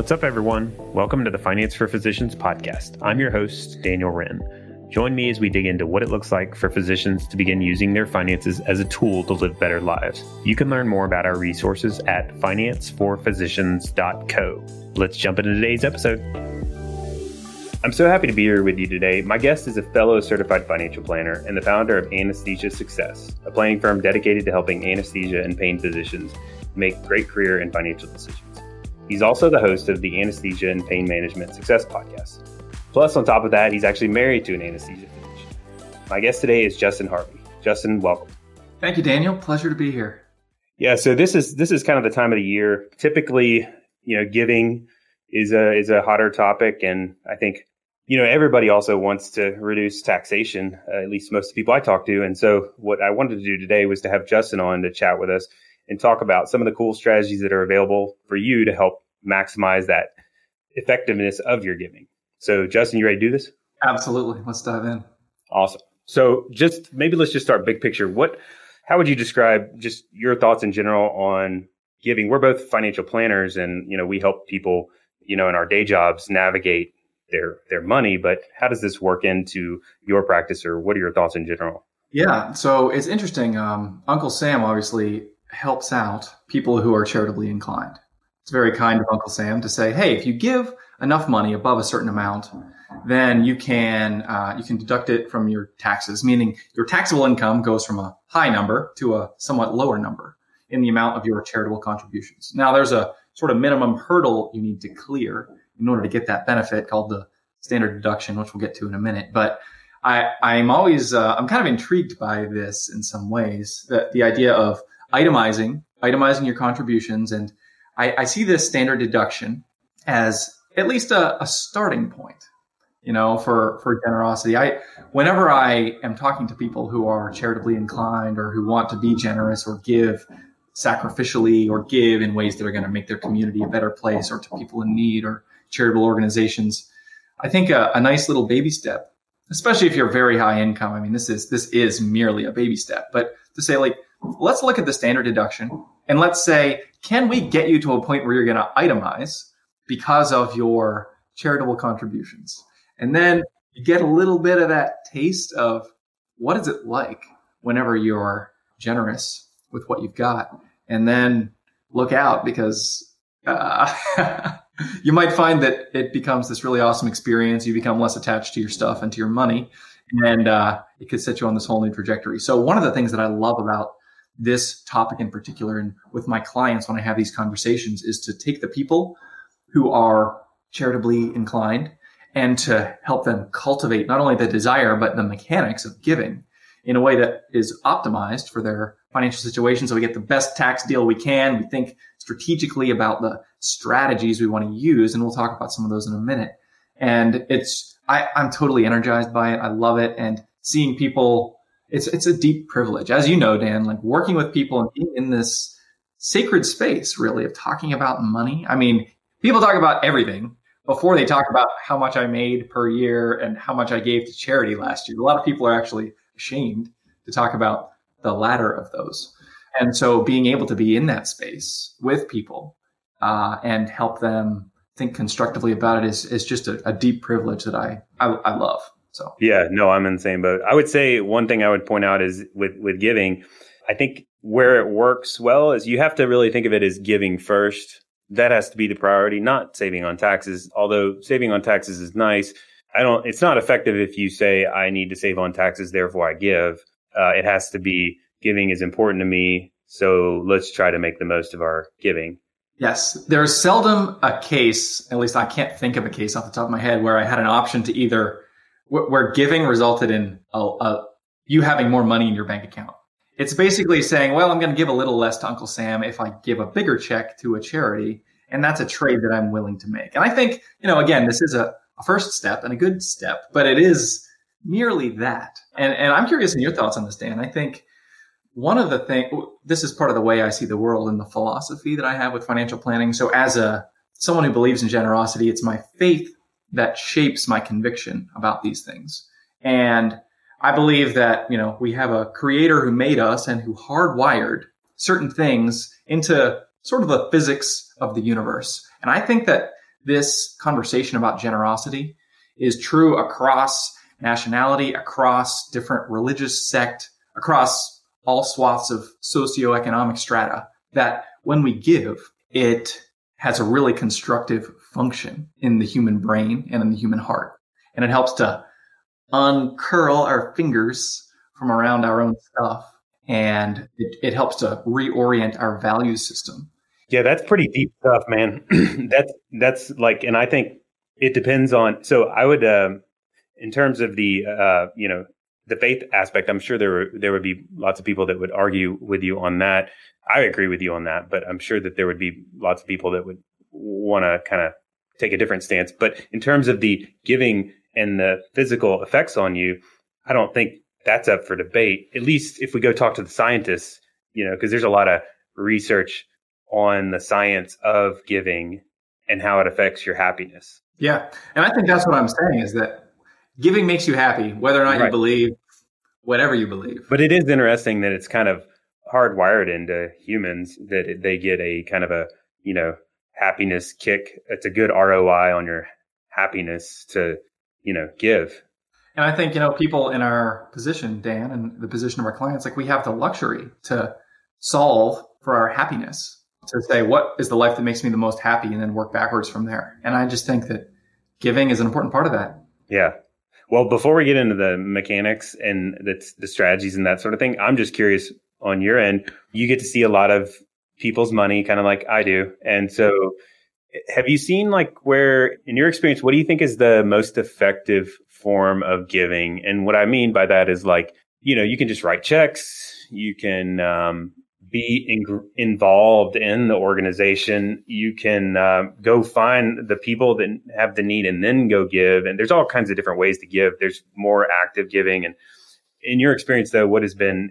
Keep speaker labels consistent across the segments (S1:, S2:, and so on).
S1: What's up, everyone? Welcome to the Finance for Physicians podcast. I'm your host, Daniel Wren. Join me as we dig into what it looks like for physicians to begin using their finances as a tool to live better lives. You can learn more about our resources at financeforphysicians.co. Let's jump into today's episode. I'm so happy to be here with you today. My guest is a fellow certified financial planner and the founder of Anesthesia Success, a planning firm dedicated to helping anesthesia and pain physicians make great career and financial decisions. He's also the host of the Anesthesia and Pain Management Success podcast. Plus, on top of that, he's actually married to an anesthesia physician. My guest today is Justin Harvey. Justin, welcome.
S2: Thank you, Daniel. Pleasure to be here.
S1: Yeah, so this is this is kind of the time of the year. Typically, you know, giving is a is a hotter topic, and I think you know everybody also wants to reduce taxation. Uh, at least most of the people I talk to. And so, what I wanted to do today was to have Justin on to chat with us and talk about some of the cool strategies that are available for you to help maximize that effectiveness of your giving. So, Justin, you ready to do this?
S2: Absolutely. Let's dive in.
S1: Awesome. So, just maybe let's just start big picture. What, how would you describe just your thoughts in general on giving? We're both financial planners, and you know we help people, you know, in our day jobs navigate their their money. But how does this work into your practice, or what are your thoughts in general?
S2: Yeah, so it's interesting. Um, Uncle Sam obviously helps out people who are charitably inclined. It's very kind of Uncle Sam to say, "Hey, if you give enough money above a certain amount, then you can uh, you can deduct it from your taxes. Meaning, your taxable income goes from a high number to a somewhat lower number in the amount of your charitable contributions. Now, there's a sort of minimum hurdle you need to clear in order to get that benefit called the standard deduction, which we'll get to in a minute. But I, I'm always uh, I'm kind of intrigued by this in some ways that the idea of itemizing, itemizing your contributions. And I, I see this standard deduction as at least a, a starting point, you know, for, for generosity. I, whenever I am talking to people who are charitably inclined or who want to be generous or give sacrificially or give in ways that are going to make their community a better place or to people in need or charitable organizations, I think a, a nice little baby step, especially if you're very high income. I mean, this is, this is merely a baby step, but to say like, let's look at the standard deduction and let's say, can we get you to a point where you're going to itemize because of your charitable contributions? And then you get a little bit of that taste of what is it like whenever you're generous with what you've got. And then look out because uh, you might find that it becomes this really awesome experience. You become less attached to your stuff and to your money. And uh, it could set you on this whole new trajectory. So, one of the things that I love about this topic in particular and with my clients when I have these conversations is to take the people who are charitably inclined and to help them cultivate not only the desire, but the mechanics of giving in a way that is optimized for their financial situation. So we get the best tax deal we can. We think strategically about the strategies we want to use. And we'll talk about some of those in a minute. And it's, I, I'm totally energized by it. I love it. And seeing people it's it's a deep privilege, as you know, Dan. Like working with people in this sacred space, really, of talking about money. I mean, people talk about everything before they talk about how much I made per year and how much I gave to charity last year. A lot of people are actually ashamed to talk about the latter of those. And so, being able to be in that space with people uh, and help them think constructively about it is is just a, a deep privilege that I, I, I love. So
S1: yeah, no, I'm in the same boat. I would say one thing I would point out is with with giving, I think where it works well is you have to really think of it as giving first. That has to be the priority, not saving on taxes. Although saving on taxes is nice, I don't. It's not effective if you say I need to save on taxes, therefore I give. Uh, it has to be giving is important to me, so let's try to make the most of our giving.
S2: Yes, there's seldom a case, at least I can't think of a case off the top of my head, where I had an option to either where giving resulted in a, a, you having more money in your bank account. It's basically saying, well, I'm going to give a little less to Uncle Sam if I give a bigger check to a charity. And that's a trade that I'm willing to make. And I think, you know, again, this is a, a first step and a good step, but it is merely that. And, and I'm curious in your thoughts on this, Dan. I think one of the things, this is part of the way I see the world and the philosophy that I have with financial planning. So as a, someone who believes in generosity, it's my faith that shapes my conviction about these things. And I believe that, you know, we have a creator who made us and who hardwired certain things into sort of the physics of the universe. And I think that this conversation about generosity is true across nationality, across different religious sect, across all swaths of socioeconomic strata, that when we give, it has a really constructive function in the human brain and in the human heart. And it helps to uncurl our fingers from around our own stuff. And it, it helps to reorient our value system.
S1: Yeah, that's pretty deep stuff, man. that's that's like, and I think it depends on. So I would, um, in terms of the, uh, you know, the faith aspect, I'm sure there were, there would be lots of people that would argue with you on that. I agree with you on that, but I'm sure that there would be lots of people that would want to kind of take a different stance. But in terms of the giving and the physical effects on you, I don't think that's up for debate. At least if we go talk to the scientists, you know, because there's a lot of research on the science of giving and how it affects your happiness.
S2: Yeah. And I think that's what I'm saying is that giving makes you happy, whether or not right. you believe whatever you believe.
S1: But it is interesting that it's kind of hardwired into humans that they get a kind of a, you know, happiness kick. It's a good ROI on your happiness to, you know, give.
S2: And I think, you know, people in our position, Dan, and the position of our clients, like we have the luxury to solve for our happiness to say what is the life that makes me the most happy and then work backwards from there. And I just think that giving is an important part of that.
S1: Yeah. Well, before we get into the mechanics and the, the strategies and that sort of thing, I'm just curious on your end, you get to see a lot of people's money, kind of like I do. And so, have you seen like where, in your experience, what do you think is the most effective form of giving? And what I mean by that is like, you know, you can just write checks, you can um, be in, involved in the organization. You can uh, go find the people that have the need and then go give. And there's all kinds of different ways to give. There's more active giving. And in your experience, though, what has been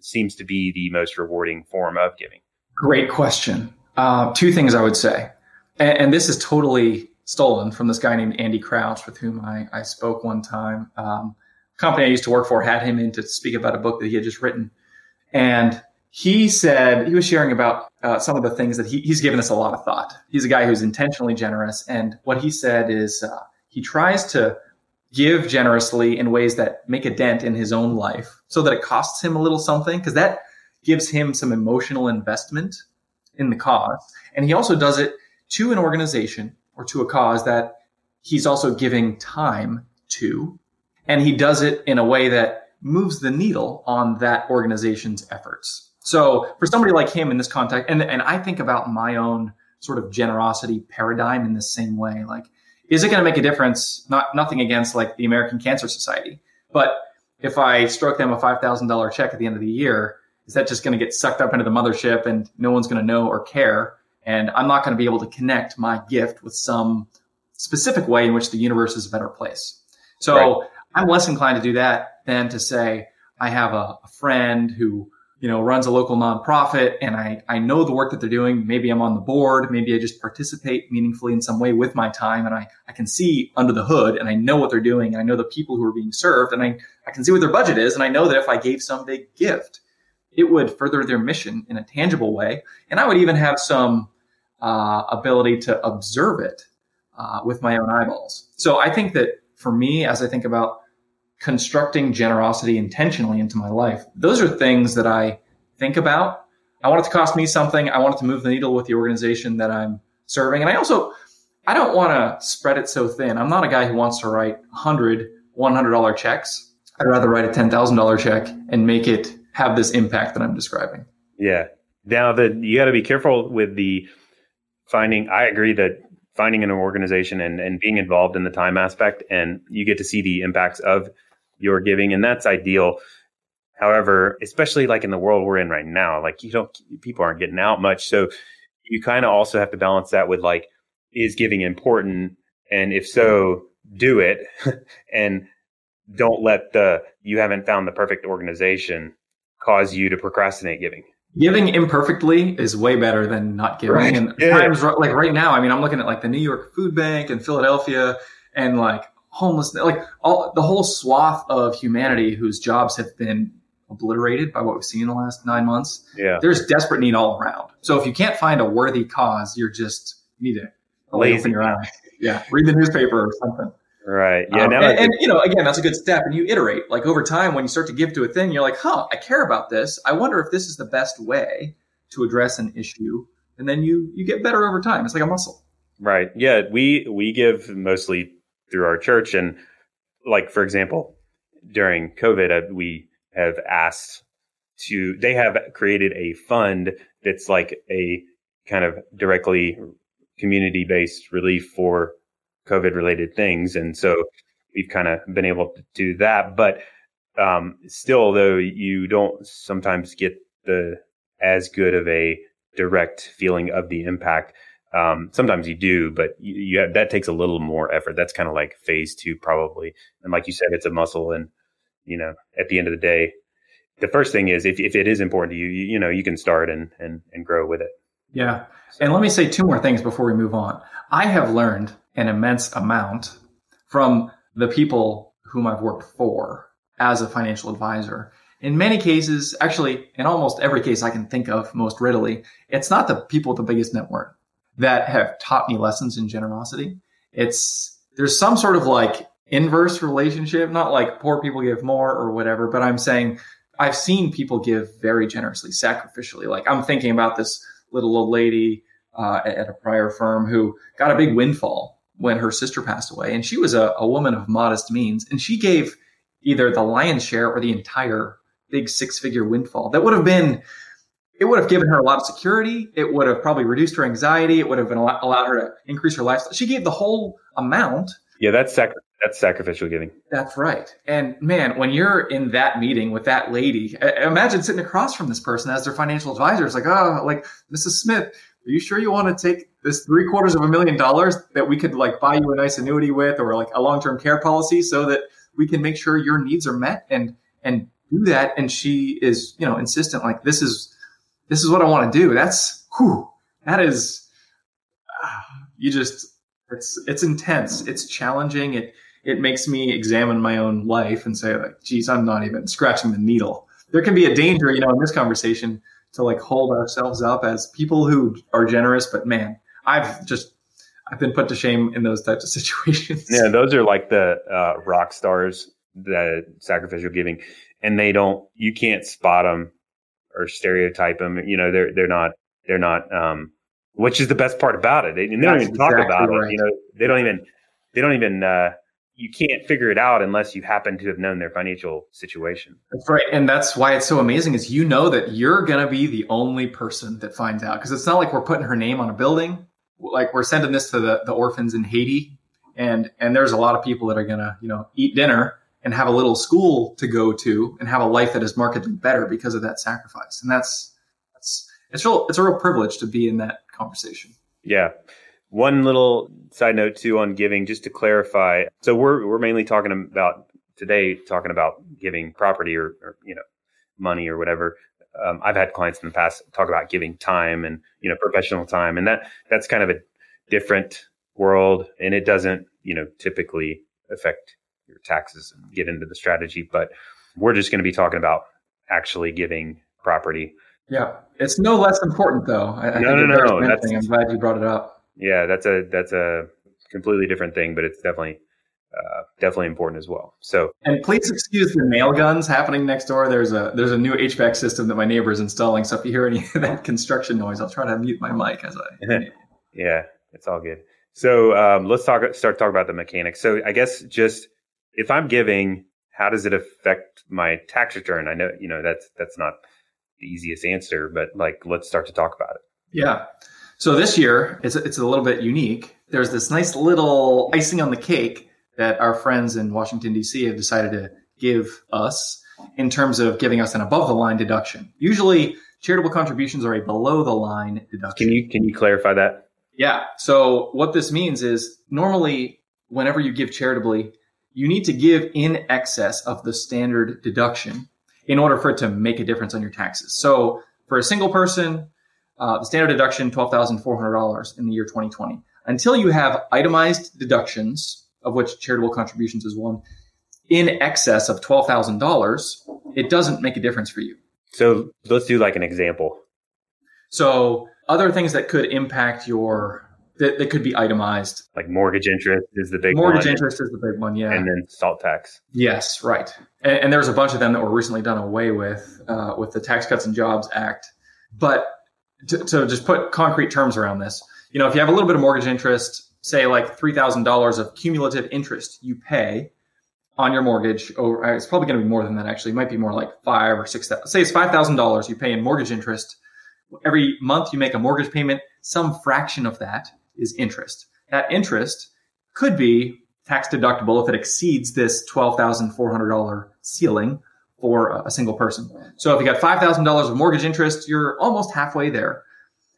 S1: seems to be the most rewarding form of giving?
S2: Great question. Uh, two things I would say, and, and, this is totally stolen from this guy named Andy Crouch, with whom I, I spoke one time. Um, company I used to work for had him in to speak about a book that he had just written, and he said he was sharing about uh, some of the things that he, he's given us a lot of thought. He's a guy who's intentionally generous, and what he said is uh, he tries to give generously in ways that make a dent in his own life, so that it costs him a little something, because that gives him some emotional investment in the cause, and he also does it to an organization or to a cause that he's also giving time to, and he does it in a way that moves the needle on that organization's efforts. So for somebody like him in this context, and, and I think about my own sort of generosity paradigm in the same way. Like, is it going to make a difference? Not nothing against like the American Cancer Society, but if I stroke them a five thousand dollar check at the end of the year, is that just going to get sucked up into the mothership and no one's going to know or care? And I'm not going to be able to connect my gift with some specific way in which the universe is a better place. So right. I'm less inclined to do that than to say I have a, a friend who you know, runs a local nonprofit and I, I know the work that they're doing. Maybe I'm on the board. Maybe I just participate meaningfully in some way with my time and I, I can see under the hood and I know what they're doing. And I know the people who are being served and I, I can see what their budget is. And I know that if I gave some big gift, it would further their mission in a tangible way. And I would even have some uh, ability to observe it uh, with my own eyeballs. So I think that for me, as I think about constructing generosity intentionally into my life. Those are things that I think about. I want it to cost me something. I want it to move the needle with the organization that I'm serving. And I also, I don't want to spread it so thin. I'm not a guy who wants to write 100 $100 checks. I'd rather write a $10,000 check and make it have this impact that I'm describing.
S1: Yeah. Now that you got to be careful with the finding, I agree that finding an organization and, and being involved in the time aspect and you get to see the impacts of you're giving, and that's ideal. However, especially like in the world we're in right now, like you don't people aren't getting out much, so you kind of also have to balance that with like is giving important, and if so, do it, and don't let the you haven't found the perfect organization cause you to procrastinate giving
S2: giving imperfectly is way better than not giving. Right. And yeah. times like right now, I mean, I'm looking at like the New York Food Bank and Philadelphia, and like homeless, like all the whole swath of humanity whose jobs have been obliterated by what we've seen in the last nine months.
S1: Yeah.
S2: There's desperate need all around. So if you can't find a worthy cause, you're just you need to
S1: lazy.
S2: Your eyes. Yeah, read the newspaper or something.
S1: Right. Yeah.
S2: Um, and,
S1: I-
S2: and, you know, again, that's a good step. And you iterate. Like over time, when you start to give to a thing, you're like, "Huh, I care about this. I wonder if this is the best way to address an issue." And then you you get better over time. It's like a muscle.
S1: Right. Yeah. We we give mostly through our church, and like for example, during COVID, uh, we have asked to. They have created a fund that's like a kind of directly community based relief for COVID related things, and so we've kind of been able to do that. But um, still, though, you don't sometimes get the as good of a direct feeling of the impact um, sometimes you do, but you, you have, that takes a little more effort. That's kind of like phase two, probably. And like you said, it's a muscle. And, you know, at the end of the day, the first thing is if, if it is important to you, you, you know, you can start and, and, and grow with it.
S2: Yeah. And let me say two more things before we move on. I have learned an immense amount from the people whom I've worked for as a financial advisor. In many cases, actually, in almost every case I can think of most readily, it's not the people with the biggest network that have taught me lessons in generosity. It's there's some sort of like inverse relationship, not like poor people give more or whatever, but I'm saying I've seen people give very generously, sacrificially. Like I'm thinking about this little old lady uh, at a prior firm who got a big windfall when her sister passed away, and she was a, a woman of modest means, and she gave either the lion's share or the entire big six-figure windfall that would have been it would have given her a lot of security. It would have probably reduced her anxiety. It would have been allowed her to increase her lifestyle. She gave the whole amount.
S1: Yeah, that's sac- that's sacrificial giving.
S2: That's right. And man, when you're in that meeting with that lady, imagine sitting across from this person as their financial advisor. It's like, oh, like Mrs. Smith, are you sure you want to take this three quarters of a million dollars that we could like buy you a nice annuity with, or like a long term care policy, so that we can make sure your needs are met and and do that? And she is, you know, insistent like this is this is what I want to do. That's whew, that is uh, you just it's it's intense. It's challenging. It it makes me examine my own life and say like, geez, I'm not even scratching the needle. There can be a danger, you know, in this conversation to like hold ourselves up as people who are generous, but man, I've just I've been put to shame in those types of situations.
S1: Yeah, those are like the uh, rock stars, the sacrificial giving, and they don't. You can't spot them or stereotype them. You know, they're they're not they're not. Um, which is the best part about it. They, they don't even talk about
S2: right.
S1: it. You know, they don't even they don't even. Uh, you can't figure it out unless you happen to have known their financial situation.
S2: That's right. And that's why it's so amazing is you know that you're going to be the only person that finds out because it's not like we're putting her name on a building. Like we're sending this to the, the orphans in Haiti and, and there's a lot of people that are going to, you know, eat dinner and have a little school to go to and have a life that is markedly better because of that sacrifice. And that's, that's, it's real, it's a real privilege to be in that conversation.
S1: Yeah. One little side note too on giving, just to clarify. So we're we're mainly talking about today, talking about giving property or, or you know money or whatever. Um, I've had clients in the past talk about giving time and you know professional time, and that that's kind of a different world, and it doesn't you know typically affect your taxes and get into the strategy. But we're just going to be talking about actually giving property.
S2: Yeah. It's no less important though. I, I
S1: No,
S2: think
S1: no,
S2: it
S1: no,
S2: mentioning. I'm glad you brought it up.
S1: Yeah, that's a that's a completely different thing, but it's definitely uh, definitely important as well. So
S2: And please excuse the nail guns happening next door. There's a there's a new HVAC system that my neighbor is installing. So if you hear any of that construction noise, I'll try to mute my mic as I.
S1: yeah, it's all good. So um, let's talk start talking about the mechanics. So I guess just if I'm giving, how does it affect my tax return? I know you know that's that's not the easiest answer, but like let's start to talk about it.
S2: Yeah. So this year it's it's a little bit unique. There's this nice little icing on the cake that our friends in Washington D.C. have decided to give us in terms of giving us an above the line deduction. Usually, charitable contributions are a below the line deduction.
S1: Can you can you clarify that?
S2: Yeah. So what this means is normally whenever you give charitably, you need to give in excess of the standard deduction in order for it to make a difference on your taxes. So for a single person, uh, the standard deduction $12,400 in the year 2020. Until you have itemized deductions, of which charitable contributions is one, in excess of $12,000, it doesn't make a difference for you.
S1: So let's do like an example.
S2: So other things that could impact your that, that could be itemized.
S1: Like mortgage interest is the big
S2: Mortgage
S1: one,
S2: interest is the big one, yeah.
S1: and then salt tax.
S2: Yes, right. And, and there's a bunch of them that were recently done away with uh, with the Tax Cuts and Jobs Act. But to, to just put concrete terms around this, you know, if you have a little bit of mortgage interest, say like three thousand dollars of cumulative interest you pay on your mortgage, or uh, it's probably going to be more than that. Actually, it might be more like five or six. Say it's five thousand dollars you pay in mortgage interest. Every month you make a mortgage payment. Some fraction of that is interest. That interest could be tax deductible if it exceeds this $12,400 ceiling for a single person. So if you got $5,000 of mortgage interest, you're almost halfway there.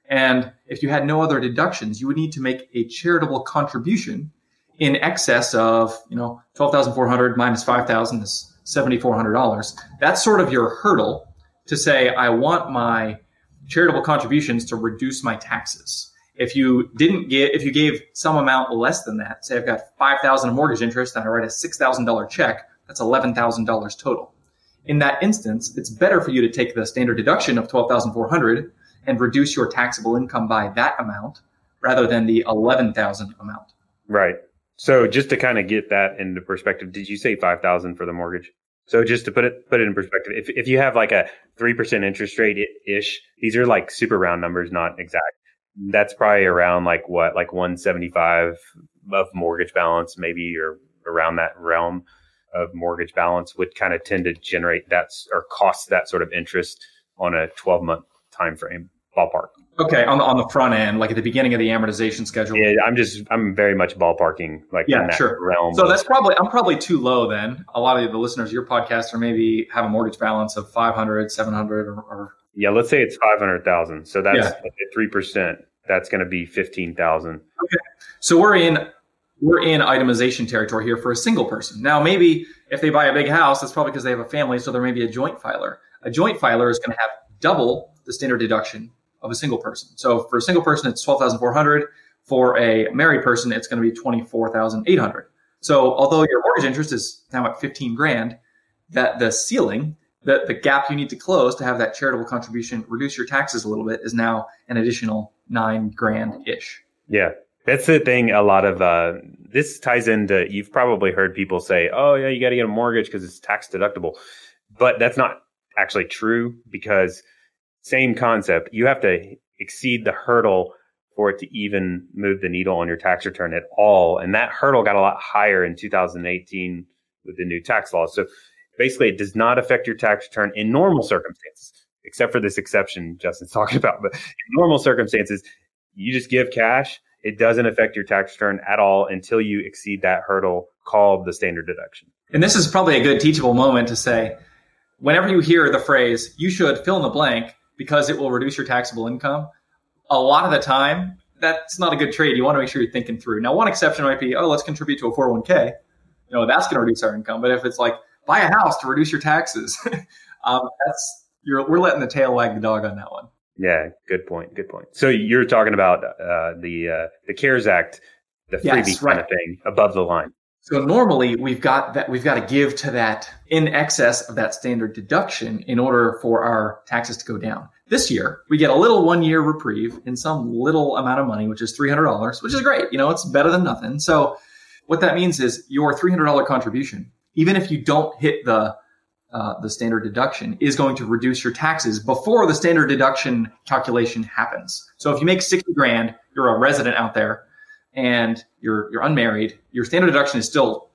S2: And if you had no other deductions, you would need to make a charitable contribution in excess of, you know, 12,400 minus 5,000 is $7,400. That's sort of your hurdle to say, I want my charitable contributions to reduce my taxes. If you didn't get, if you gave some amount less than that, say I've got 5,000 of mortgage interest and I write a $6,000 check, that's $11,000 total. In that instance, it's better for you to take the standard deduction of 12,400 and reduce your taxable income by that amount rather than the 11,000 amount.
S1: Right. So just to kind of get that into perspective, did you say 5,000 for the mortgage? So just to put it put it in perspective, if if you have like a three percent interest rate ish, these are like super round numbers, not exact. That's probably around like what, like one seventy five of mortgage balance, maybe or around that realm of mortgage balance would kind of tend to generate that or cost that sort of interest on a twelve month time frame ballpark.
S2: Okay, on the on the front end, like at the beginning of the amortization schedule.
S1: Yeah, I'm just I'm very much ballparking like
S2: yeah, sure.
S1: realm.
S2: So that's probably I'm probably too low then. A lot of the listeners of your podcast are maybe have a mortgage balance of 500, 700 or, or
S1: yeah, let's say it's five hundred thousand. So that's
S2: Yeah.
S1: three percent. That's going to be fifteen thousand. Okay.
S2: So we're in we're in itemization territory here for a single person. Now maybe if they buy a big house, that's probably because they have a family, so there may be a joint filer. A joint filer is going to have double the standard deduction of a single person. So for a single person, it's twelve thousand four hundred. For a married person, it's going to be twenty four thousand eight hundred. So although your mortgage interest is now at fifteen grand, that the ceiling, that the gap you need to close to have that charitable contribution reduce your taxes a little bit is now an additional nine grand ish.
S1: Yeah. That's the thing. A lot of uh, this ties into. You've probably heard people say, "Oh, yeah, you got to get a mortgage because it's tax deductible," but that's not actually true because same concept. You have to exceed the hurdle for it to even move the needle on your tax return at all, and that hurdle got a lot higher in 2018 with the new tax laws. So basically, it does not affect your tax return in normal circumstances, except for this exception Justin's talking about. But in normal circumstances, you just give cash. It doesn't affect your tax return at all until you exceed that hurdle called the standard deduction.
S2: And this is probably a good teachable moment to say, whenever you hear the phrase, you should fill in the blank because it will reduce your taxable income, a lot of the time, that's not a good trade. You want to make sure you're thinking through. Now, one exception might be, oh, let's contribute to a 401k. You know, that's going to reduce our income. But if it's like, buy a house to reduce your taxes, um, that's, you're, we're letting the tail wag the dog on that one.
S1: Yeah, good point. Good point. So you're talking about uh, the uh, the CARES Act, the
S2: Yes,
S1: freebie
S2: right.
S1: kind of thing above the line.
S2: So normally we've got that we've got to give to that in excess of that standard deduction in order for our taxes to go down. This year we get a little one year reprieve in some little amount of money, which is three hundred dollars, which is great. You know, it's better than nothing. So what that means is your three hundred dollar contribution, even if you don't hit the uh, the standard deduction, is going to reduce your taxes before the standard deduction calculation happens. So if you make sixty grand, you're a resident out there and you're you're unmarried, your standard deduction is still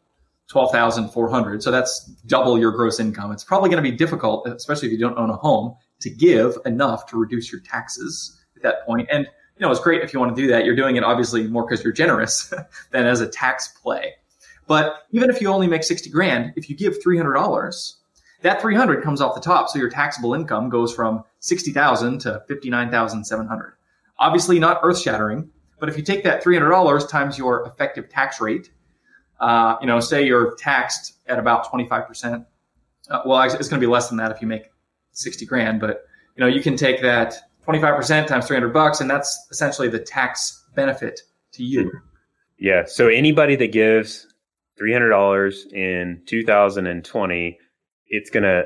S2: twelve thousand four hundred. So that's double your gross income. It's probably going to be difficult, especially if you don't own a home, to give enough to reduce your taxes at that point. And you know, it's great if you want to do that. You're doing it obviously more because you're generous than as a tax play. But even if you only make sixty grand, if you give three hundred dollars, that three hundred comes off the top. So your taxable income goes from sixty thousand to fifty nine thousand seven hundred. Obviously, not earth shattering. But if you take that $300 times your effective tax rate, uh, you know, say you're taxed at about 25%. Uh, well, it's going to be less than that if you make 60 grand, but you know, you can take that 25% times 300 bucks, and that's essentially the tax benefit to you.
S1: Yeah. So anybody that gives three hundred dollars in 2020, it's going to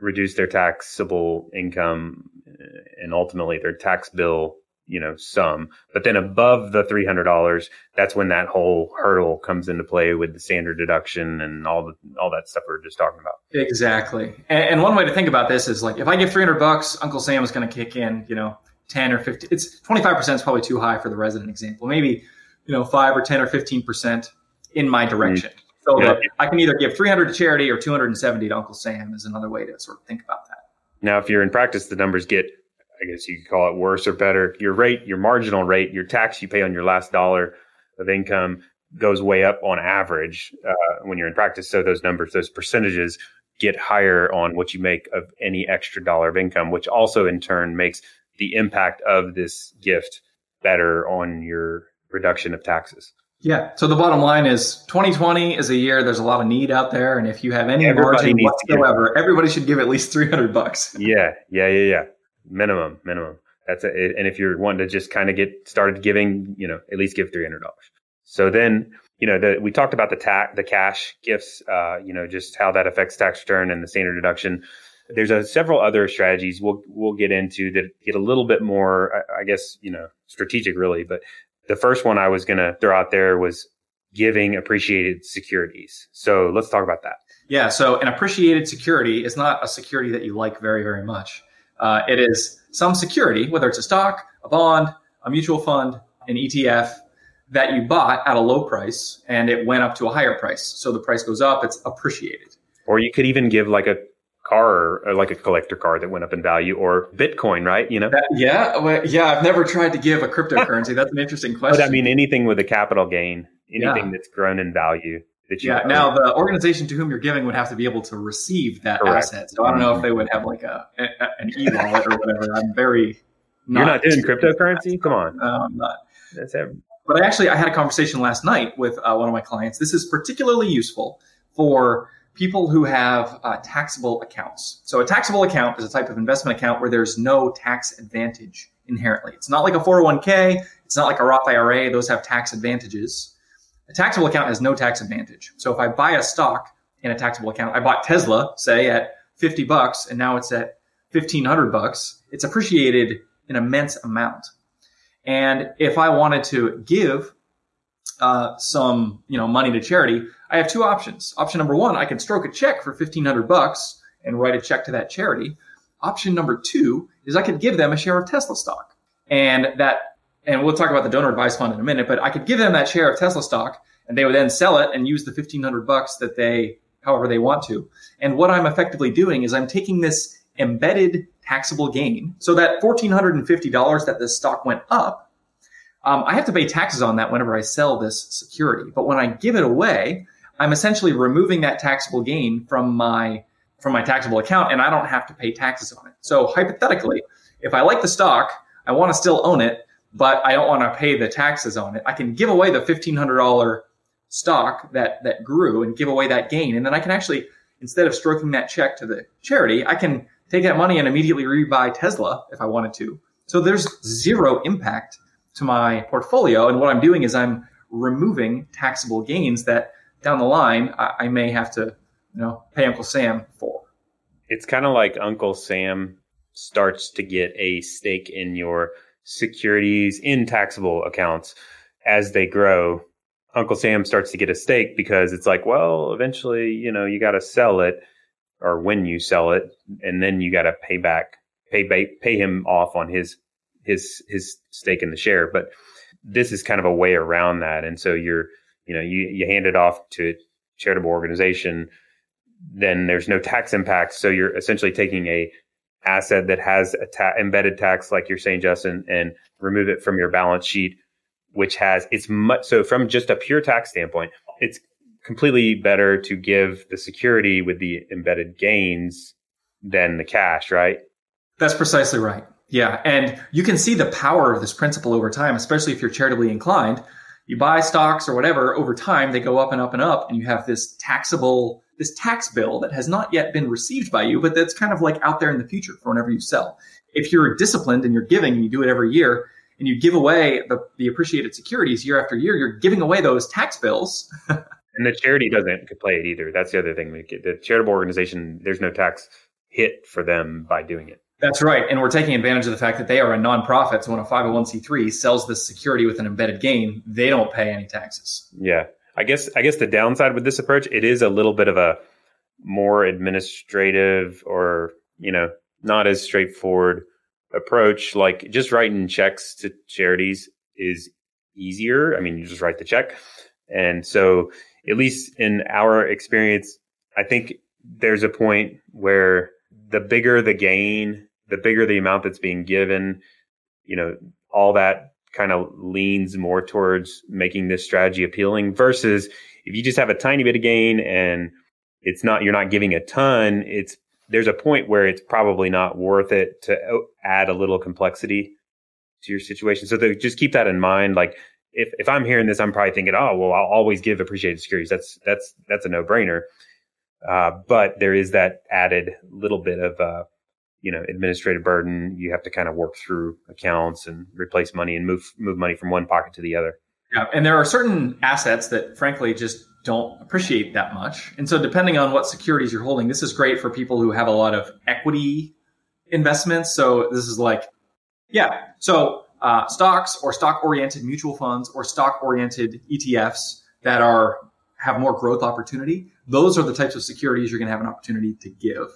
S1: reduce their taxable income uh, and ultimately their tax bill you know some. But then above the $300 that's when that whole hurdle comes into play with the standard deduction and all the all that stuff we are just talking about.
S2: Exactly. And, and, one way to think about this is like if i give 300 bucks uncle sam is going to kick in you know 10 or 15 it's 25% is probably too high for the resident example. Maybe you know 5 or 10 or 15% in my direction. mm-hmm. So yeah. i can either give 300 to charity or 270 to uncle sam is another way to sort of think about that
S1: now if you're in practice the numbers get I guess you could call it worse or better. Your rate, your marginal rate, your tax you pay on your last dollar of income goes way up on average uh, when you're in practice. So those numbers, those percentages get higher on what you make of any extra dollar of income, which also in turn makes the impact of this gift better on your reduction of taxes.
S2: Yeah. So the bottom line is 2020 is a year there's a lot of need out there. And if you have any Everybody margin whatsoever, everybody should give at least 300 bucks.
S1: Yeah. Yeah. Yeah. Yeah minimum, minimum. That's it. And if you're wanting to just kind of get started giving, you know, at least give three hundred dollars. So then, you know, the, we talked about the tax, the cash gifts, uh, you know, just how that affects tax return and the standard deduction. There's a, several other strategies we'll we'll get into that get a little bit more, I, I guess, you know, strategic really. But the first one I was going to throw out there was giving appreciated securities. So let's talk about that.
S2: Yeah. So an appreciated security is not a security that you like very, very much. Uh, it is some security, whether it's a stock, a bond, a mutual fund, an ETF that you bought at a low price and it went up to a higher price. So the price goes up, it's appreciated.
S1: Or you could even give like a car or like a collector car that went up in value or Bitcoin, right? You know? That,
S2: yeah. Well, yeah. I've never tried to give a cryptocurrency. That's an interesting question.
S1: But I mean, anything with a capital gain, anything yeah. that's grown in value
S2: that you yeah. Now the organization to whom you're giving would have to be able to receive that Correct. asset. So I don't know if they would have like a, a an e wallet or whatever. I'm very.
S1: Not you're not doing cryptocurrency. Come on.
S2: No, I'm not. That's every- but I actually I had a conversation last night with uh, one of my clients. This is particularly useful for people who have uh, taxable accounts. So a taxable account is a type of investment account where there's no tax advantage inherently. It's not like a 401k. It's not like a Roth IRA. Those have tax advantages. A taxable account has no tax advantage. So if I buy a stock in a taxable account, I bought Tesla, say at 50 bucks, and now it's at 1500 bucks, it's appreciated an immense amount. And if I wanted to give uh, some, you know, money to charity, I have two options. Option number one, I can stroke a check for 1500 bucks and write a check to that charity. Option number two is I could give them a share of Tesla stock. And that and we'll talk about the donor advised fund in a minute, but I could give them that share of Tesla stock and they would then sell it and use the 1500 bucks that they, however they want to. And what I'm effectively doing is I'm taking this embedded taxable gain. So that $1,450 that this stock went up, um, I have to pay taxes on that whenever I sell this security. But when I give it away, I'm essentially removing that taxable gain from my from my taxable account and I don't have to pay taxes on it. So hypothetically, if I like the stock, I want to still own it, but I don't want to pay the taxes on it. I can give away the $1,500 stock that, that grew and give away that gain. And then I can actually, instead of stroking that check to the charity, I can take that money and immediately rebuy Tesla if I wanted to. So there's zero impact to my portfolio. And what I'm doing is I'm removing taxable gains that down the line I, I may have to, you know, pay Uncle Sam for.
S1: It's kind of like Uncle Sam starts to get a stake in your securities in taxable accounts as they grow, Uncle Sam starts to get a stake because it's like, well, eventually, you know, you got to sell it or when you sell it and then you got to pay back pay pay him off on his his his stake in the share, but this is kind of a way around that and so you're you know you you hand it off to a charitable organization then there's no tax impact so you're essentially taking a asset that has a ta- embedded tax, like you're saying, Justin, and remove it from your balance sheet, which has it's much so from just a pure tax standpoint, it's completely better to give the security with the embedded gains than the cash, right?
S2: That's precisely right. Yeah. And you can see the power of this principle over time, especially if you're charitably inclined. You buy stocks or whatever over time, they go up and up and up, and you have this taxable this tax bill that has not yet been received by you, but that's kind of like out there in the future for whenever you sell. If you're disciplined and you're giving and you do it every year and you give away the, the appreciated securities year after year, you're giving away those tax bills.
S1: and the charity doesn't play it either. That's the other thing. The charitable organization, there's no tax hit for them by doing it.
S2: That's right. And we're taking advantage of the fact that they are a nonprofit. So when a 501c3 sells this security with an embedded gain, they don't pay any taxes.
S1: Yeah. I guess I guess the downside with this approach, it is a little bit of a more administrative or, you know, not as straightforward approach. Like just writing checks to charities is easier. I mean, you just write the check. And so at least in our experience, I think there's a point where the bigger the gain, the bigger the amount that's being given, you know, all that kind of leans more towards making this strategy appealing versus if you just have a tiny bit of gain and it's not you're not giving a ton, it's there's a point where it's probably not worth it to oh, add a little complexity to your situation. So just keep that in mind. Like if, if I'm hearing this, I'm probably thinking, oh, well, I'll always give appreciated securities. That's, that's, that's a no brainer. Uh, but there is that added little bit of, uh, you know, administrative burden. You have to kind of work through accounts and replace money and move, move money from one pocket to the other.
S2: Yeah. And there are certain assets that frankly just don't appreciate that much. And so depending on what securities you're holding, this is great for people who have a lot of equity investments. So this is like, yeah. So uh, stocks or stock oriented mutual funds or stock oriented ETFs that are have more growth opportunity. Those are the types of securities you're going to have an opportunity to give.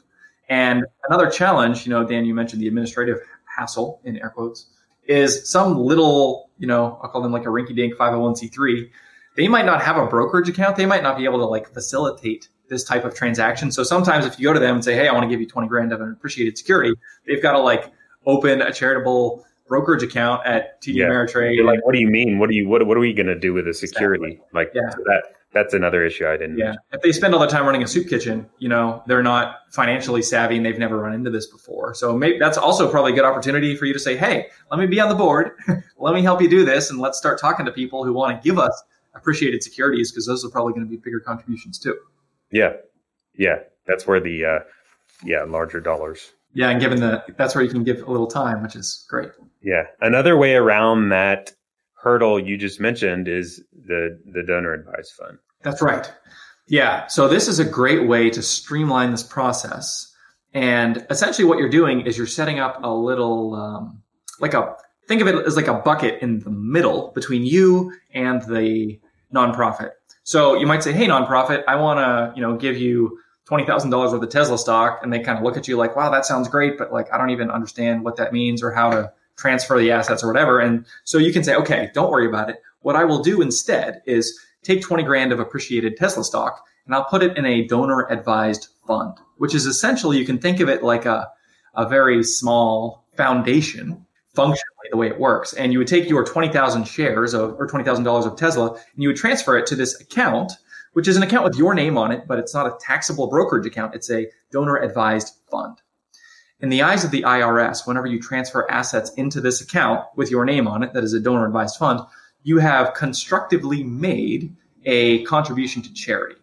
S2: And another challenge, you know, Dan, you mentioned the administrative hassle in air quotes, is some little, you know, I'll call them like a rinky dink 501c3. They might not have a brokerage account. They might not be able to like facilitate this type of transaction. So sometimes if you go to them and say, Hey, I want to give you 20 grand of an appreciated security, they've got to like open a charitable brokerage account at TD yeah. Ameritrade.
S1: like, what do you mean? What do you what what are we going to do with the security? Exactly. Like yeah. that that's another issue I didn't.
S2: Yeah, mention. if they spend all their time running a soup kitchen, you know, they're not financially savvy and they've never run into this before. So maybe that's also probably a good opportunity for you to say, "Hey, let me be on the board. let me help you do this, and let's start talking to people who want to give us appreciated securities because those are probably going to be bigger contributions too."
S1: Yeah, yeah, that's where the uh, yeah larger dollars
S2: yeah, and given the that's where you can give a little time, which is great.
S1: Yeah. Another way around that hurdle you just mentioned is the the donor advised fund.
S2: That's right. Yeah. So this is a great way to streamline this process. And essentially what you're doing is you're setting up a little um, like a think of it as like a bucket in the middle between you and the nonprofit. So you might say, "Hey, nonprofit, I want to, you know, give you twenty thousand dollars worth of Tesla stock, and they kind of look at you like, "Wow, that sounds great," but like I don't even understand what that means or how to transfer the assets or whatever. And so you can say, "Okay, don't worry about it. What I will do instead is take twenty grand of appreciated Tesla stock, and I'll put it in a donor advised fund, which is essentially you can think of it like a a very small foundation functionally the way it works. And you would take your 20,000 shares of, or $20,000 of Tesla and you would transfer it to this account which is an account with your name on it, but it's not a taxable brokerage account. It's a donor advised fund. In the eyes of the IRS, whenever you transfer assets into this account with your name on it, that is a donor advised fund, you have constructively made a contribution to charity.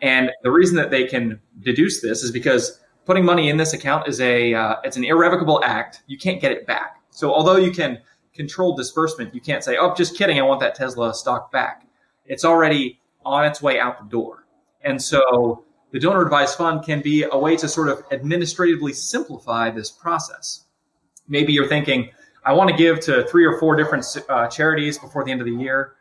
S2: And the reason that they can deduce this is because putting money in this account is a uh, it's an irrevocable act. You can't get it back. So although you can control disbursement, you can't say, "Oh, just kidding, I want that Tesla stock back." It's already on its way out the door. And so the donor advised fund can be a way to sort of administratively simplify this process. Maybe you're thinking, I want to give to three or four different uh, charities before the end of the year,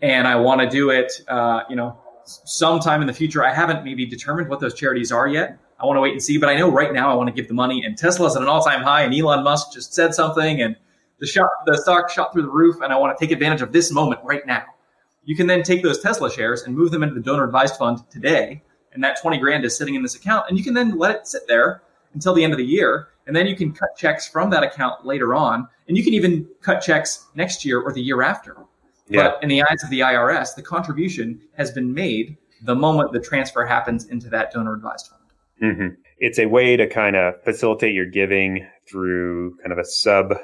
S2: and I want to do it, uh, you know, sometime in the future. I haven't maybe determined what those charities are yet. I want to wait and see, but I know right now I want to give the money. And Tesla's at an all-time high, and Elon Musk just said something, and the shot, the stock shot through the roof, and I want to take advantage of this moment right now. You can then take those Tesla shares and move them into the donor advised fund today. And that 20 grand is sitting in this account. And you can then let it sit there until the end of the year. And then you can cut checks from that account later on. And you can even cut checks next year or the year after. Yeah. But in the eyes of the IRS, the contribution has been made the moment the transfer happens into that donor advised fund.
S1: Mm-hmm. It's a way to kind of facilitate your giving through kind of a sub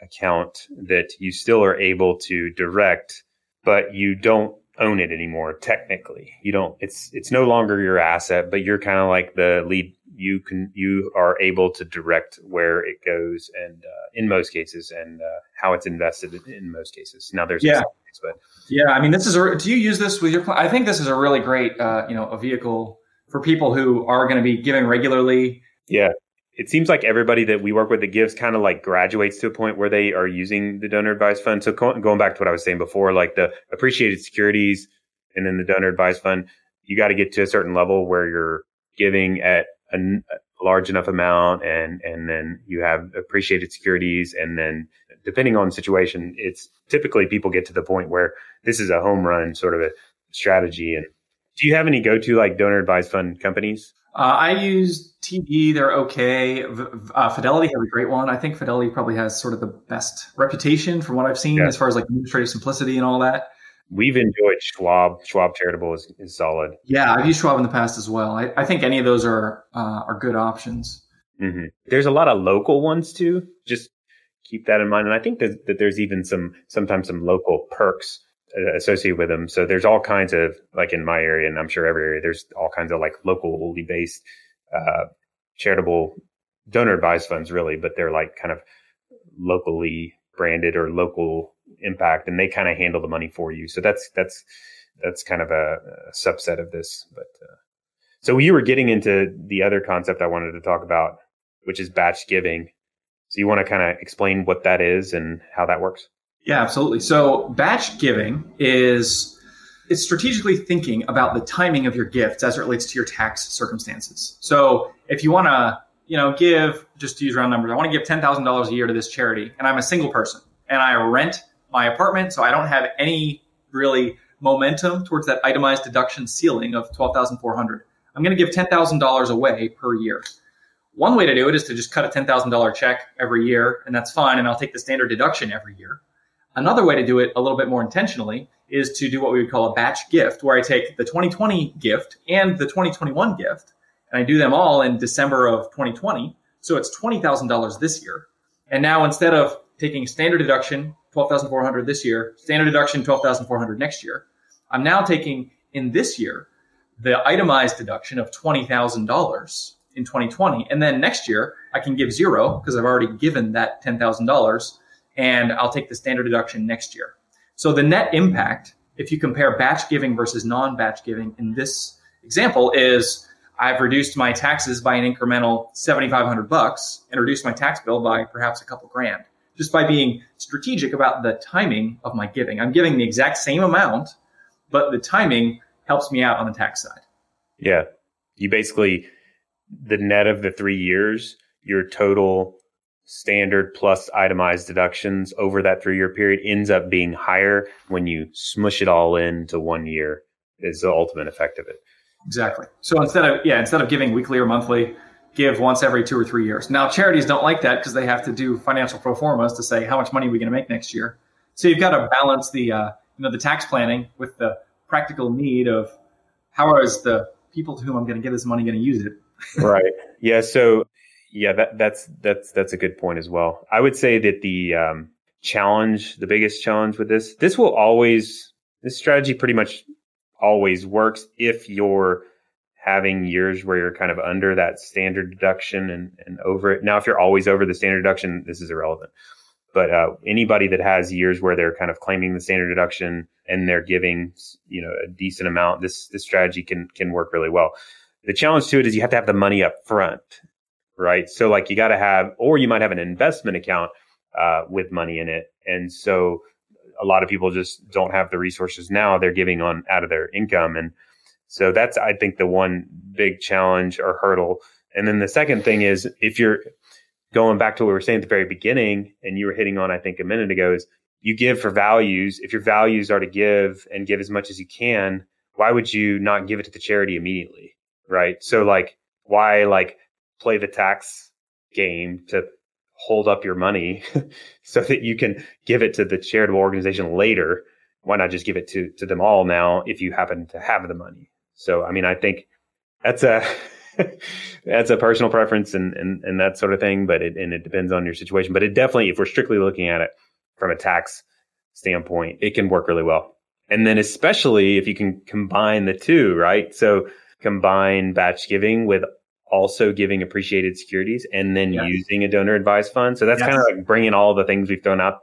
S1: account that you still are able to direct but you don't own it anymore technically. You don't it's it's no longer your asset but you're kind of like the lead you can you are able to direct where it goes and uh, in most cases and uh, how it's invested in most cases. Now there's
S2: yeah. but yeah i mean this is a do you use this with your i think this is a really great uh, you know a vehicle for people who are going to be giving regularly.
S1: Yeah it seems like everybody that we work with that gives kind of like graduates to a point where they are using the donor advised fund. So going back to what I was saying before, like the appreciated securities and then the donor advised fund, you got to get to a certain level where you're giving at a, large enough amount and, and then you have appreciated securities. And then depending on the situation, it's typically people get to the point where this is a home run sort of a strategy. And do you have any go to like donor advised fund companies?
S2: Uh, I use TD. They're okay. Uh, Fidelity has a great one. I think Fidelity probably has sort of the best reputation from what I've seen yeah. as far as like administrative simplicity and all that.
S1: We've enjoyed Schwab. Schwab Charitable is, is solid.
S2: Yeah, I've used Schwab in the past as well. I, I think any of those are uh, are good options.
S1: Mm-hmm. There's a lot of local ones too. Just keep that in mind. And I think that, that there's even some sometimes some local perks associated with them. So there's all kinds of like in my area, and I'm sure every area, there's all kinds of like locally based uh, charitable donor advised funds, really, but they're like kind of locally branded or local impact, and they kind of handle the money for you. So that's that's that's kind of a, a subset of this. But uh, so you were getting into the other concept I wanted to talk about, which is batch giving. So you want to kind of explain what that is and how that works?
S2: Yeah, absolutely. So batch giving is it's strategically thinking about the timing of your gifts as it relates to your tax circumstances. So if you want to, you know, give just to use round numbers, I want to give ten thousand dollars a year to this charity, and I'm a single person, and I rent my apartment, so I don't have any really momentum towards that itemized deduction ceiling of twelve thousand four hundred. I'm going to give ten thousand dollars away per year. One way to do it is to just cut a ten thousand dollar check every year, and that's fine, and I'll take the standard deduction every year. Another way to do it a little bit more intentionally is to do what we would call a batch gift, where I take the 2020 gift and the 2021 gift, and I do them all in December of 2020. So it's $20,000 this year. And now instead of taking standard deduction, 12,400 this year, standard deduction, 12,400 next year, I'm now taking in this year the itemized deduction of $20,000 in 2020. And then next year, I can give zero because I've already given that $10,000 and I'll take the standard deduction next year. So the net impact, if you compare batch giving versus non-batch giving in this example is I've reduced my taxes by an incremental 7,500 bucks and reduced my tax bill by perhaps a couple grand just by being strategic about the timing of my giving. I'm giving the exact same amount, but the timing helps me out on the tax side.
S1: Yeah. You basically, the net of the three years, your total standard plus itemized deductions over that three year period ends up being higher when you smush it all into one year is the ultimate effect of it.
S2: Exactly. So instead of yeah, instead of giving weekly or monthly, give once every two or three years. Now charities don't like that because they have to do financial pro formas to say how much money are we going to make next year. So you've got to balance the uh, you know the tax planning with the practical need of how is the people to whom I'm going to give this money going to use it.
S1: right. Yeah. So yeah, that, that's that's that's a good point as well. I would say that the um, challenge, the biggest challenge with this, this will always this strategy pretty much always works if you're having years where you're kind of under that standard deduction and, and over it. Now, if you're always over the standard deduction, this is irrelevant. But uh, anybody that has years where they're kind of claiming the standard deduction and they're giving, you know, a decent amount, this this strategy can can work really well. The challenge to it is you have to have the money up front right? So like you got to have, or you might have an investment account uh, with money in it, and so a lot of people just don't have the resources now. They're giving on out of their income, and so that's I think the one big challenge or hurdle. And then the second thing is if you're going back to what we were saying at the very beginning, and you were hitting on I think a minute ago is you give for values. If your values are to give and give as much as you can, why would you not give it to the charity immediately? Right. So like why like play the tax game to hold up your money so that you can give it to the charitable organization later. Why not just give it to, to them all now if you happen to have the money? So, I mean, I think that's a, that's a personal preference and, and, and that sort of thing, but it, and it depends on your situation, but it definitely, if we're strictly looking at it from a tax standpoint, it can work really well. And then especially if you can combine the two, right? So combine batch giving with also giving appreciated securities and then yes. using a donor advised fund. So that's yes. kind of like bringing all the things we've thrown out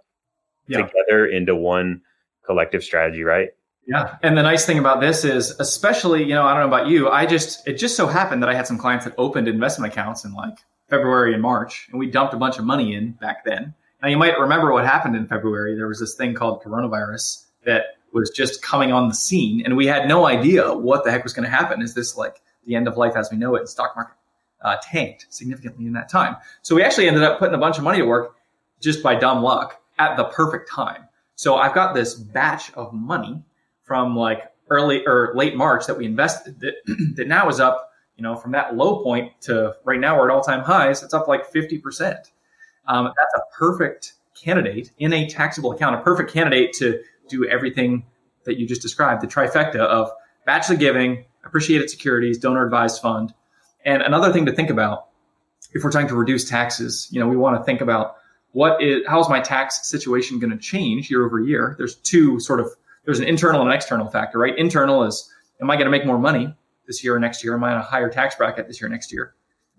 S1: yeah. together into one collective strategy, right?
S2: Yeah. And the nice thing about this is, especially, you know, I don't know about you, I just, it just so happened that I had some clients that opened investment accounts in like February and March, and we dumped a bunch of money in back then. Now you might remember what happened in February. There was this thing called coronavirus that was just coming on the scene, and we had no idea what the heck was going to happen. Is this like the end of life as we know it? The stock market uh, tanked significantly in that time, so we actually ended up putting a bunch of money to work just by dumb luck at the perfect time. So I've got this batch of money from like early or late March that we invested that, that now is up, you know, from that low point to right now we're at all time highs. It's up like 50%. Um, that's a perfect candidate in a taxable account, a perfect candidate to do everything that you just described, the trifecta of batch giving, appreciated securities, donor advised fund. And another thing to think about if we're trying to reduce taxes, you know, we want to think about what is how is my tax situation going to change year over year? There's two sort of there's an internal and an external factor, right? Internal is am I going to make more money this year or next year? Am I in a higher tax bracket this year or next year?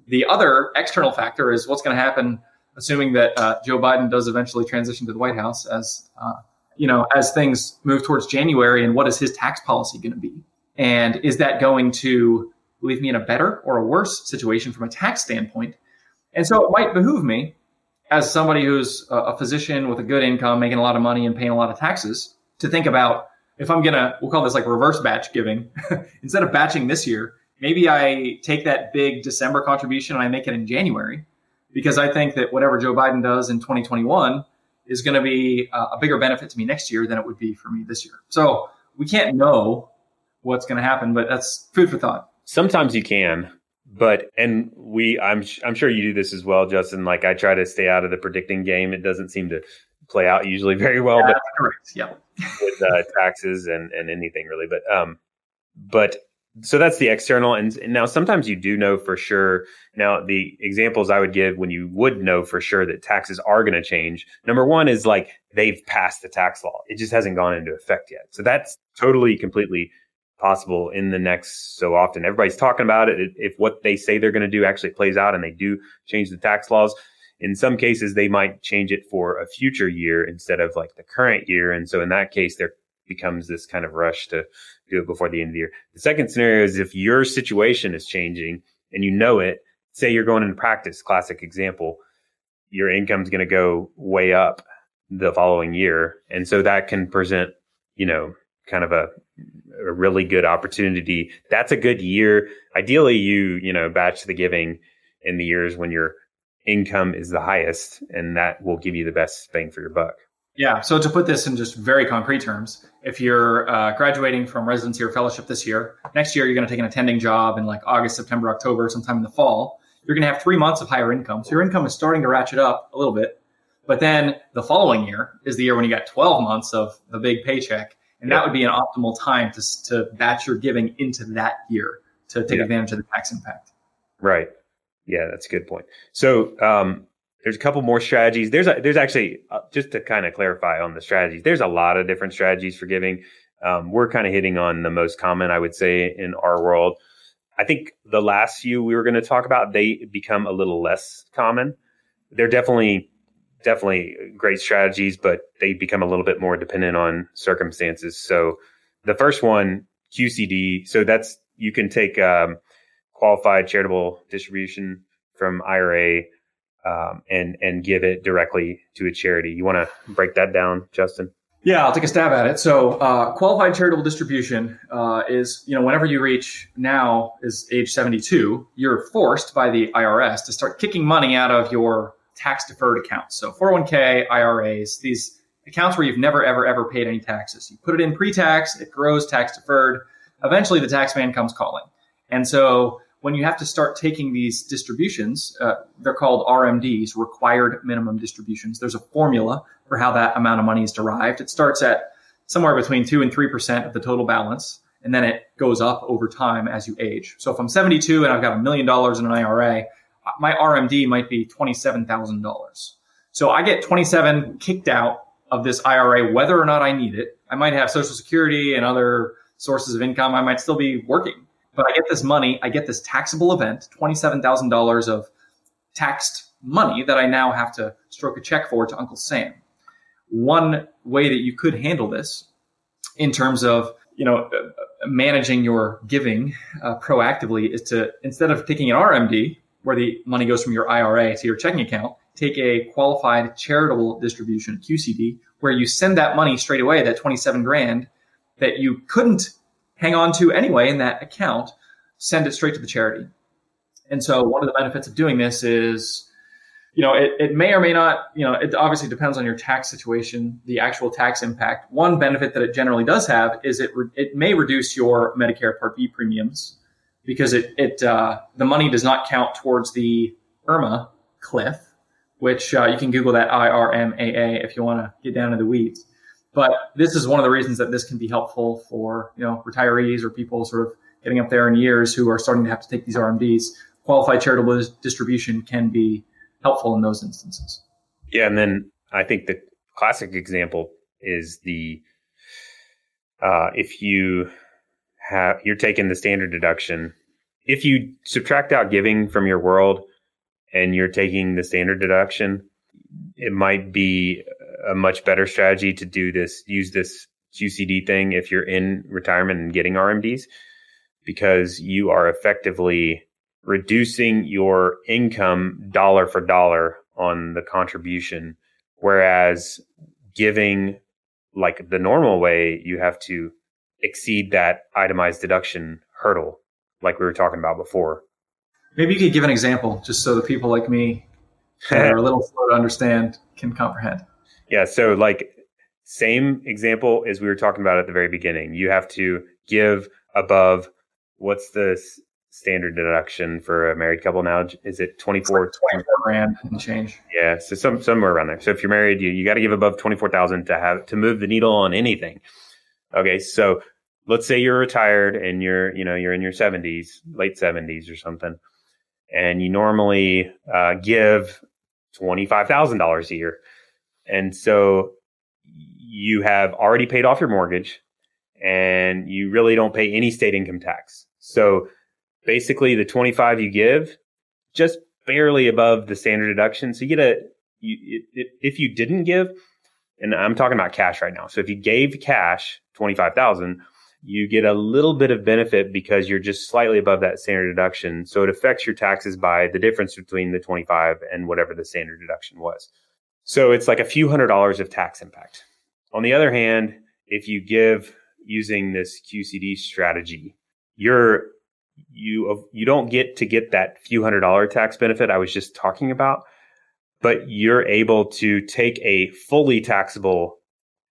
S2: The other external factor is what's going to happen, assuming that uh, Joe Biden does eventually transition to the White House as uh, you know as things move towards January, and what is his tax policy going to be? And is that going to leave me in a better or a worse situation from a tax standpoint? And so it might behoove me as somebody who's a physician with a good income, making a lot of money and paying a lot of taxes, to think about if I'm gonna, we'll call this like reverse batch giving. Instead of batching this year, maybe I take that big December contribution and I make it in January, because I think that whatever Joe Biden does in 2021 is going to be a bigger benefit to me next year than it would be for me this year. So we can't know what's going to happen, but that's food for thought.
S1: Sometimes you can but and we i'm i'm sure you do this as well justin like i try to stay out of the predicting game. It doesn't seem to play out usually very well
S2: yeah, but correct yeah.
S1: with uh, taxes and and anything really but um but so that's the external and, and now sometimes you do know for sure. Now the examples i would give when you would know for sure that taxes are going to change number one is like they've passed the tax law. It just hasn't gone into effect yet. So that's totally completely possible in the next so often. Everybody's talking about it. If what they say they're going to do actually plays out and they do change the tax laws, in some cases they might change it for a future year instead of like the current year. And so in that case, there becomes this kind of rush to do it before the end of the year. The second scenario is if your situation is changing and you know it, say you're going into practice, classic example, your income's going to go way up the following year. And so that can present, you know, kind of a a really good opportunity. That's a good year. Ideally, you you know batch the giving in the years when your income is the highest, and that will give you the best bang for your buck.
S2: Yeah. So to put this in just very concrete terms, if you're uh, graduating from residency or fellowship this year, next year you're going to take an attending job in like August, September, October, sometime in the fall. You're going to have three months of higher income. So your income is starting to ratchet up a little bit. But then the following year is the year when you got 12 months of the big paycheck and that would be an optimal time to, to batch your giving into that year to take yeah. advantage of the tax impact.
S1: Right. Yeah, that's a good point. So um, there's a couple more strategies. There's a, there's actually uh, just to kind of clarify on the strategies. There's a lot of different strategies for giving. Um, we're kind of hitting on the most common, I would say, in our world. I think the last few we were going to talk about they become a little less common. They're definitely definitely great strategies, but they become a little bit more dependent on circumstances. So the first one, QCD. So that's you can take um, qualified charitable distribution from IRA um, and and give it directly to a charity. You want to break that down, Justin?
S2: Yeah, I'll take a stab at it. So, uh, qualified charitable distribution uh, is, you know, whenever you reach now is age 72, you're forced by the IRS to start kicking money out of your tax deferred accounts. So 401k, IRAs, these accounts where you've never, ever, ever paid any taxes. You put it in pre tax, it grows tax deferred. Eventually, the tax man comes calling. And so when you have to start taking these distributions, uh, they're called RMDs, required minimum distributions. There's a formula for how that amount of money is derived. It starts at somewhere between 2 and 3% of the total balance, and then it goes up over time as you age. So if I'm 72 and I've got a million dollars in an IRA, my RMD might be $27,000. So I get 27 kicked out of this IRA, whether or not I need it. I might have social security and other sources of income. I might still be working, but I get this money. I get this taxable event, $27,000 of taxed money that I now have to stroke a check for to Uncle Sam. One way that you could handle this in terms of, you know, managing your giving uh, proactively is to, instead of taking an RMD, where the money goes from your IRA to your checking account, take a qualified charitable distribution, QCD, where you send that money straight away, that 27 grand that you couldn't hang on to anyway in that account, send it straight to the charity. And so one of the benefits of doing this is, you know, it, it may or may not, you know, it obviously depends on your tax situation, the actual tax impact. One benefit that it generally does have is it, re- it may reduce your Medicare Part B premiums because it, it uh, the money does not count towards the IRMAA cliff, which uh, you can Google that IRMAA if you want to get down to the weeds. But this is one of the reasons that this can be helpful for you know retirees or people sort of getting up there in years who are starting to have to take these RMDs. Qualified charitable distribution can be helpful in those instances.
S1: Yeah, and then I think the classic example is the uh, if you have you're taking the standard deduction. If you subtract out giving from your world and you're taking the standard deduction, it might be a much better strategy to do this, use this QCD thing if you're in retirement and getting RMDs, because you are effectively reducing your income dollar for dollar on the contribution. Whereas giving like the normal way, you have to exceed that itemized deduction hurdle, like we were talking about before.
S2: Maybe you could give an example just so the people like me that are a little slow to understand can comprehend.
S1: Yeah. So, like, same example as we were talking about at the very beginning. You have to give above what's the standard deduction for a married couple now? Is it 24?
S2: 24 grand and change.
S1: Yeah. So, some, somewhere around there. So, if you're married, you, you got to give above 24,000 to have to move the needle on anything. Okay. So, let's say you're retired and you're, you know, you're in your 70s, late 70s or something, and you normally uh, give $25,000 a year. And so you have already paid off your mortgage and you really don't pay any state income tax. So basically the 25 you give just barely above the standard deduction. So you get a, you, if you didn't give, and I'm talking about cash right now. So if you gave cash 25,000, you get a little bit of benefit because you're just slightly above that standard deduction. So it affects your taxes by the difference between the 25 and whatever the standard deduction was. So it's like a few hundred dollars of tax impact. On the other hand, if you give using this QCD strategy, you're you you don't get to get that few hundred dollar tax benefit I was just talking about, but you're able to take a fully taxable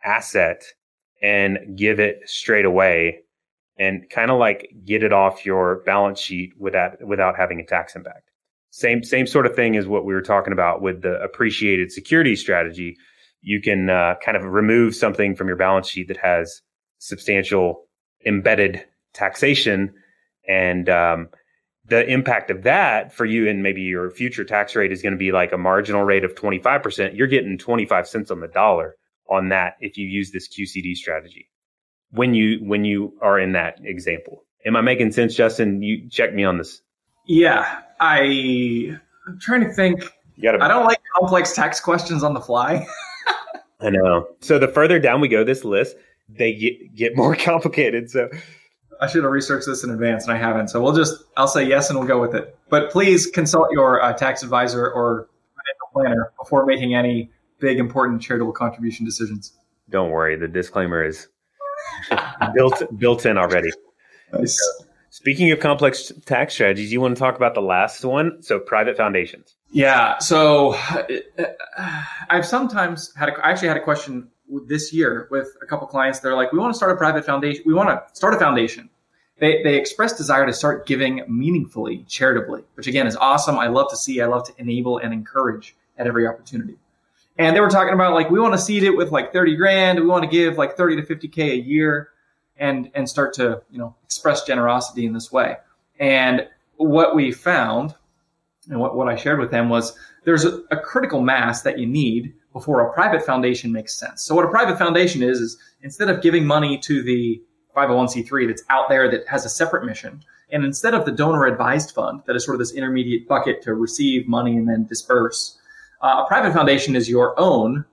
S1: asset and give it straight away and kind of like get it off your balance sheet without without having a tax impact. Same same sort of thing as what we were talking about with the appreciated security strategy. You can uh, kind of remove something from your balance sheet that has substantial embedded taxation, and um, the impact of that for you and maybe your future tax rate is going to be like a marginal rate of 25%. You're getting 25 cents on the dollar on that if you use this QCD strategy. When you when you are in that example. Am I making sense, Justin? You check me on this.
S2: Yeah, I I'm trying to think. Gotta, I don't like complex tax questions on the fly.
S1: I know. So the further down we go this list, they get get more complicated. So
S2: I should have researched this in advance, and I haven't. So we'll just I'll say yes, and we'll go with it. But please consult your uh, tax advisor or planner before making any big important charitable contribution decisions.
S1: Don't worry, the disclaimer is built built in already.
S2: Nice.
S1: Speaking of complex tax strategies, you want to talk about the last one? So, private foundations.
S2: Yeah. So, I've sometimes had, a, I actually had a question this year with a couple clients. They're like, we want to start a private foundation. We want to start a foundation. They, they express desire to start giving meaningfully, charitably, which again is awesome. I love to see, I love to enable and encourage at every opportunity. And they were talking about like, we want to seed it with like 30 grand. We want to give like 30 to 50K a year and and start to you know express generosity in this way. And what we found, and what, what I shared with them was there's a, a critical mass that you need before a private foundation makes sense. So what a private foundation is is instead of giving money to the 501c3 that's out there that has a separate mission, and instead of the donor advised fund that is sort of this intermediate bucket to receive money and then disperse, uh, a private foundation is your own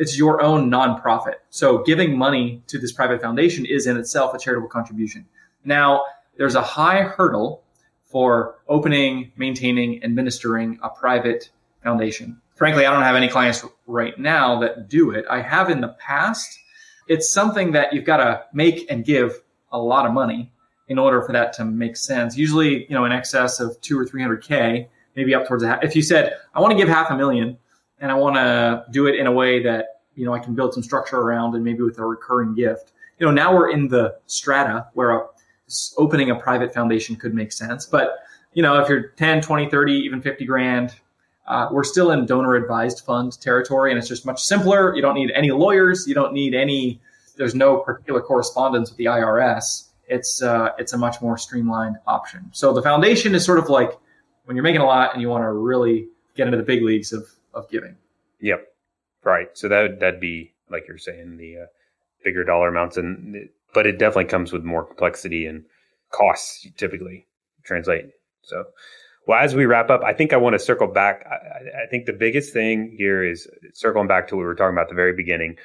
S2: it's your own nonprofit. So giving money to this private foundation is in itself a charitable contribution. Now, there's a high hurdle for opening, maintaining, administering a private foundation. Frankly, I don't have any clients right now that do it. I have in the past. It's something that you've got to make and give a lot of money in order for that to make sense. Usually, you know, in excess of two or three hundred k, maybe up towards a half. If you said, I want to give half a million and I want to do it in a way that, you know, I can build some structure around and maybe with a recurring gift. You know, now we're in the strata where a, opening a private foundation could make sense. But, you know, if you're 10, 20, 30, even 50 grand, uh, we're still in donor advised fund territory and it's just much simpler. You don't need any lawyers. You don't need any, there's no particular correspondence with the IRS. It's, uh, it's a much more streamlined option. So the foundation is sort of like, when you're making a lot and you want to really get into the big leagues of, of giving.
S1: Yep. Right. So that that'd be like you're saying the uh, bigger dollar amounts, and but it definitely comes with more complexity and costs typically translate. So, well, as we wrap up, I think I want to circle back. I, I think the biggest thing here is circling back to what we were talking about at the very beginning.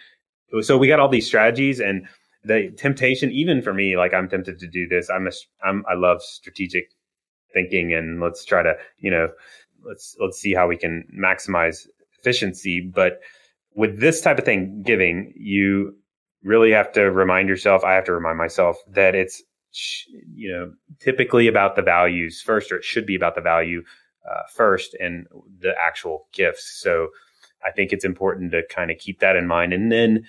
S1: So we got all these strategies and the temptation, even for me, like I'm tempted to do this. I'm a, I'm, I love strategic thinking and let's try to, you know, let's let's see how we can maximize efficiency. But with this type of thing, giving, you really have to remind yourself, I have to remind myself that it's you know typically about the values first or it should be about the value uh, first and the actual gifts so i think it's important to kind of keep that in mind and then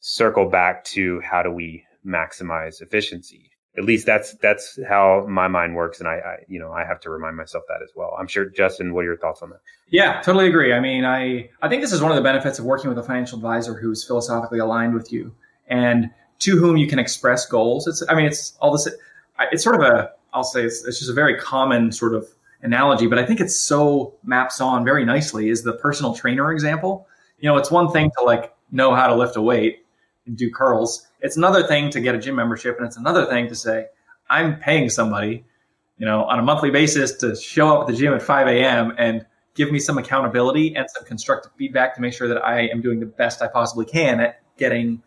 S1: circle back to how do we maximize efficiency at least that's that's how my mind works. And I, I, you know i have to remind myself that as well. I'm sure justin what are your thoughts on that?
S2: Yeah totally agree. I mean i i think this is one of the benefits of working with a financial advisor who's philosophically aligned with you and to whom you can express goals. It's i mean it's all this it's sort of a i'll say it's, it's just a very common sort of analogy but i think it so maps on very nicely is the personal trainer example. You know it's one thing to like know how to lift a weight and do curls. It's another thing to get a gym membership, and it's another thing to say, I'm paying somebody, you know, on a monthly basis to show up at the gym at 5 a.m. and give me some accountability and some constructive feedback to make sure that I am doing the best I possibly can at getting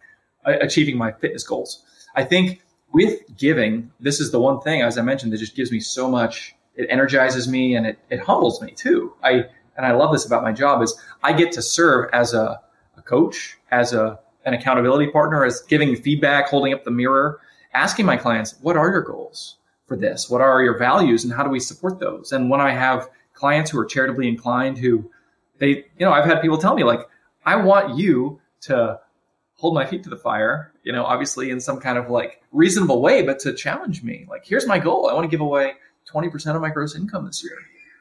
S2: achieving my fitness goals. I think with giving, this is the one thing, as I mentioned, that just gives me so much. It energizes me and it, it humbles me too. I and I love this about my job is I get to serve as a, a coach, as a an accountability partner as giving feedback, holding up the mirror, asking my clients, what are your goals for this? What are your values and how do we support those? And when I have clients who are charitably inclined who they, you know, I've had people tell me like, I want you to hold my feet to the fire, you know, obviously in some kind of like reasonable way, but to challenge me. Like, here's my goal. I want to give away 20% of my gross income this year.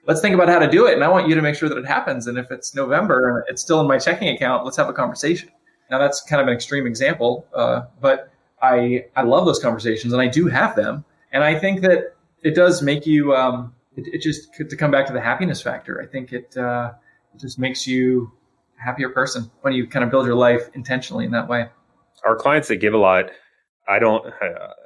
S2: Let's think about how to do it. And I want you to make sure that it happens. And if it's November and it's still in my checking account, let's have a conversation. Now that's kind of an extreme example, uh, but I I love those conversations and I do have them, and I think that it does make you um, it, it, just to come back to the happiness factor. I think it uh, it just makes you a happier person when you kind of build your life intentionally in that way.
S1: Our clients that give a lot, I don't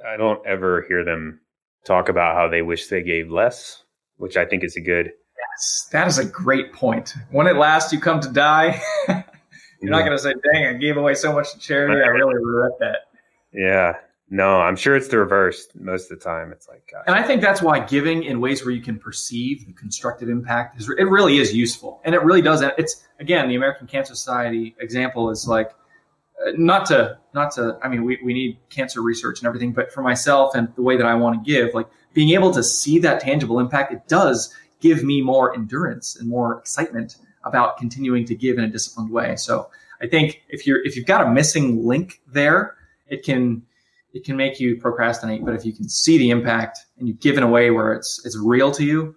S1: I don't ever hear them talk about how they wish they gave less, which I think is a good.
S2: Yes, that is a great point. When at last you come to die. You're not going to say, "Dang, I gave away so much to charity. I really regret that."
S1: Yeah, no, I'm sure it's the reverse most of the time. It's like,
S2: gosh. and I think that's why giving in ways where you can perceive the constructive impact is it really is useful, and it really does. It's again, the American Cancer Society example is like uh, not to not to. I mean, we we need cancer research and everything, but for myself and the way that I want to give, like being able to see that tangible impact, it does give me more endurance and more excitement about continuing to give in a disciplined way. So I think if you're if you've got a missing link there, it can it can make you procrastinate. But if you can see the impact and you give in a way where it's it's real to you,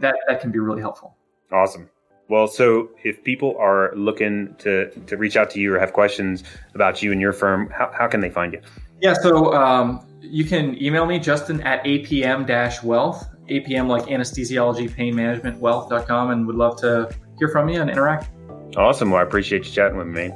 S2: that that can be really helpful.
S1: Awesome. Well, so if people are looking to to reach out to you or have questions about you and your firm, how, how can they find you?
S2: Yeah, so um, you can email me, Justin at apm wealth, apm like anesthesiology, pain management, wealth.com, and would love to hear from you and interact.
S1: Awesome. Well, I appreciate you chatting with me.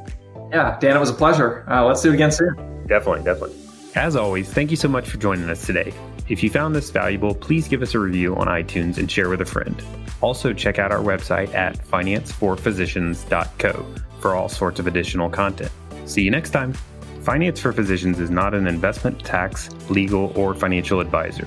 S2: Yeah, Dan, it was a pleasure. Uh, let's do it again soon.
S1: Definitely, definitely. As always, thank you so much for joining us today. If you found this valuable, please give us a review on iTunes and share with a friend. Also, check out our website at financeforphysicians.co for all sorts of additional content. See you next time. Finance for Physicians is not an investment, tax, legal, or financial advisor.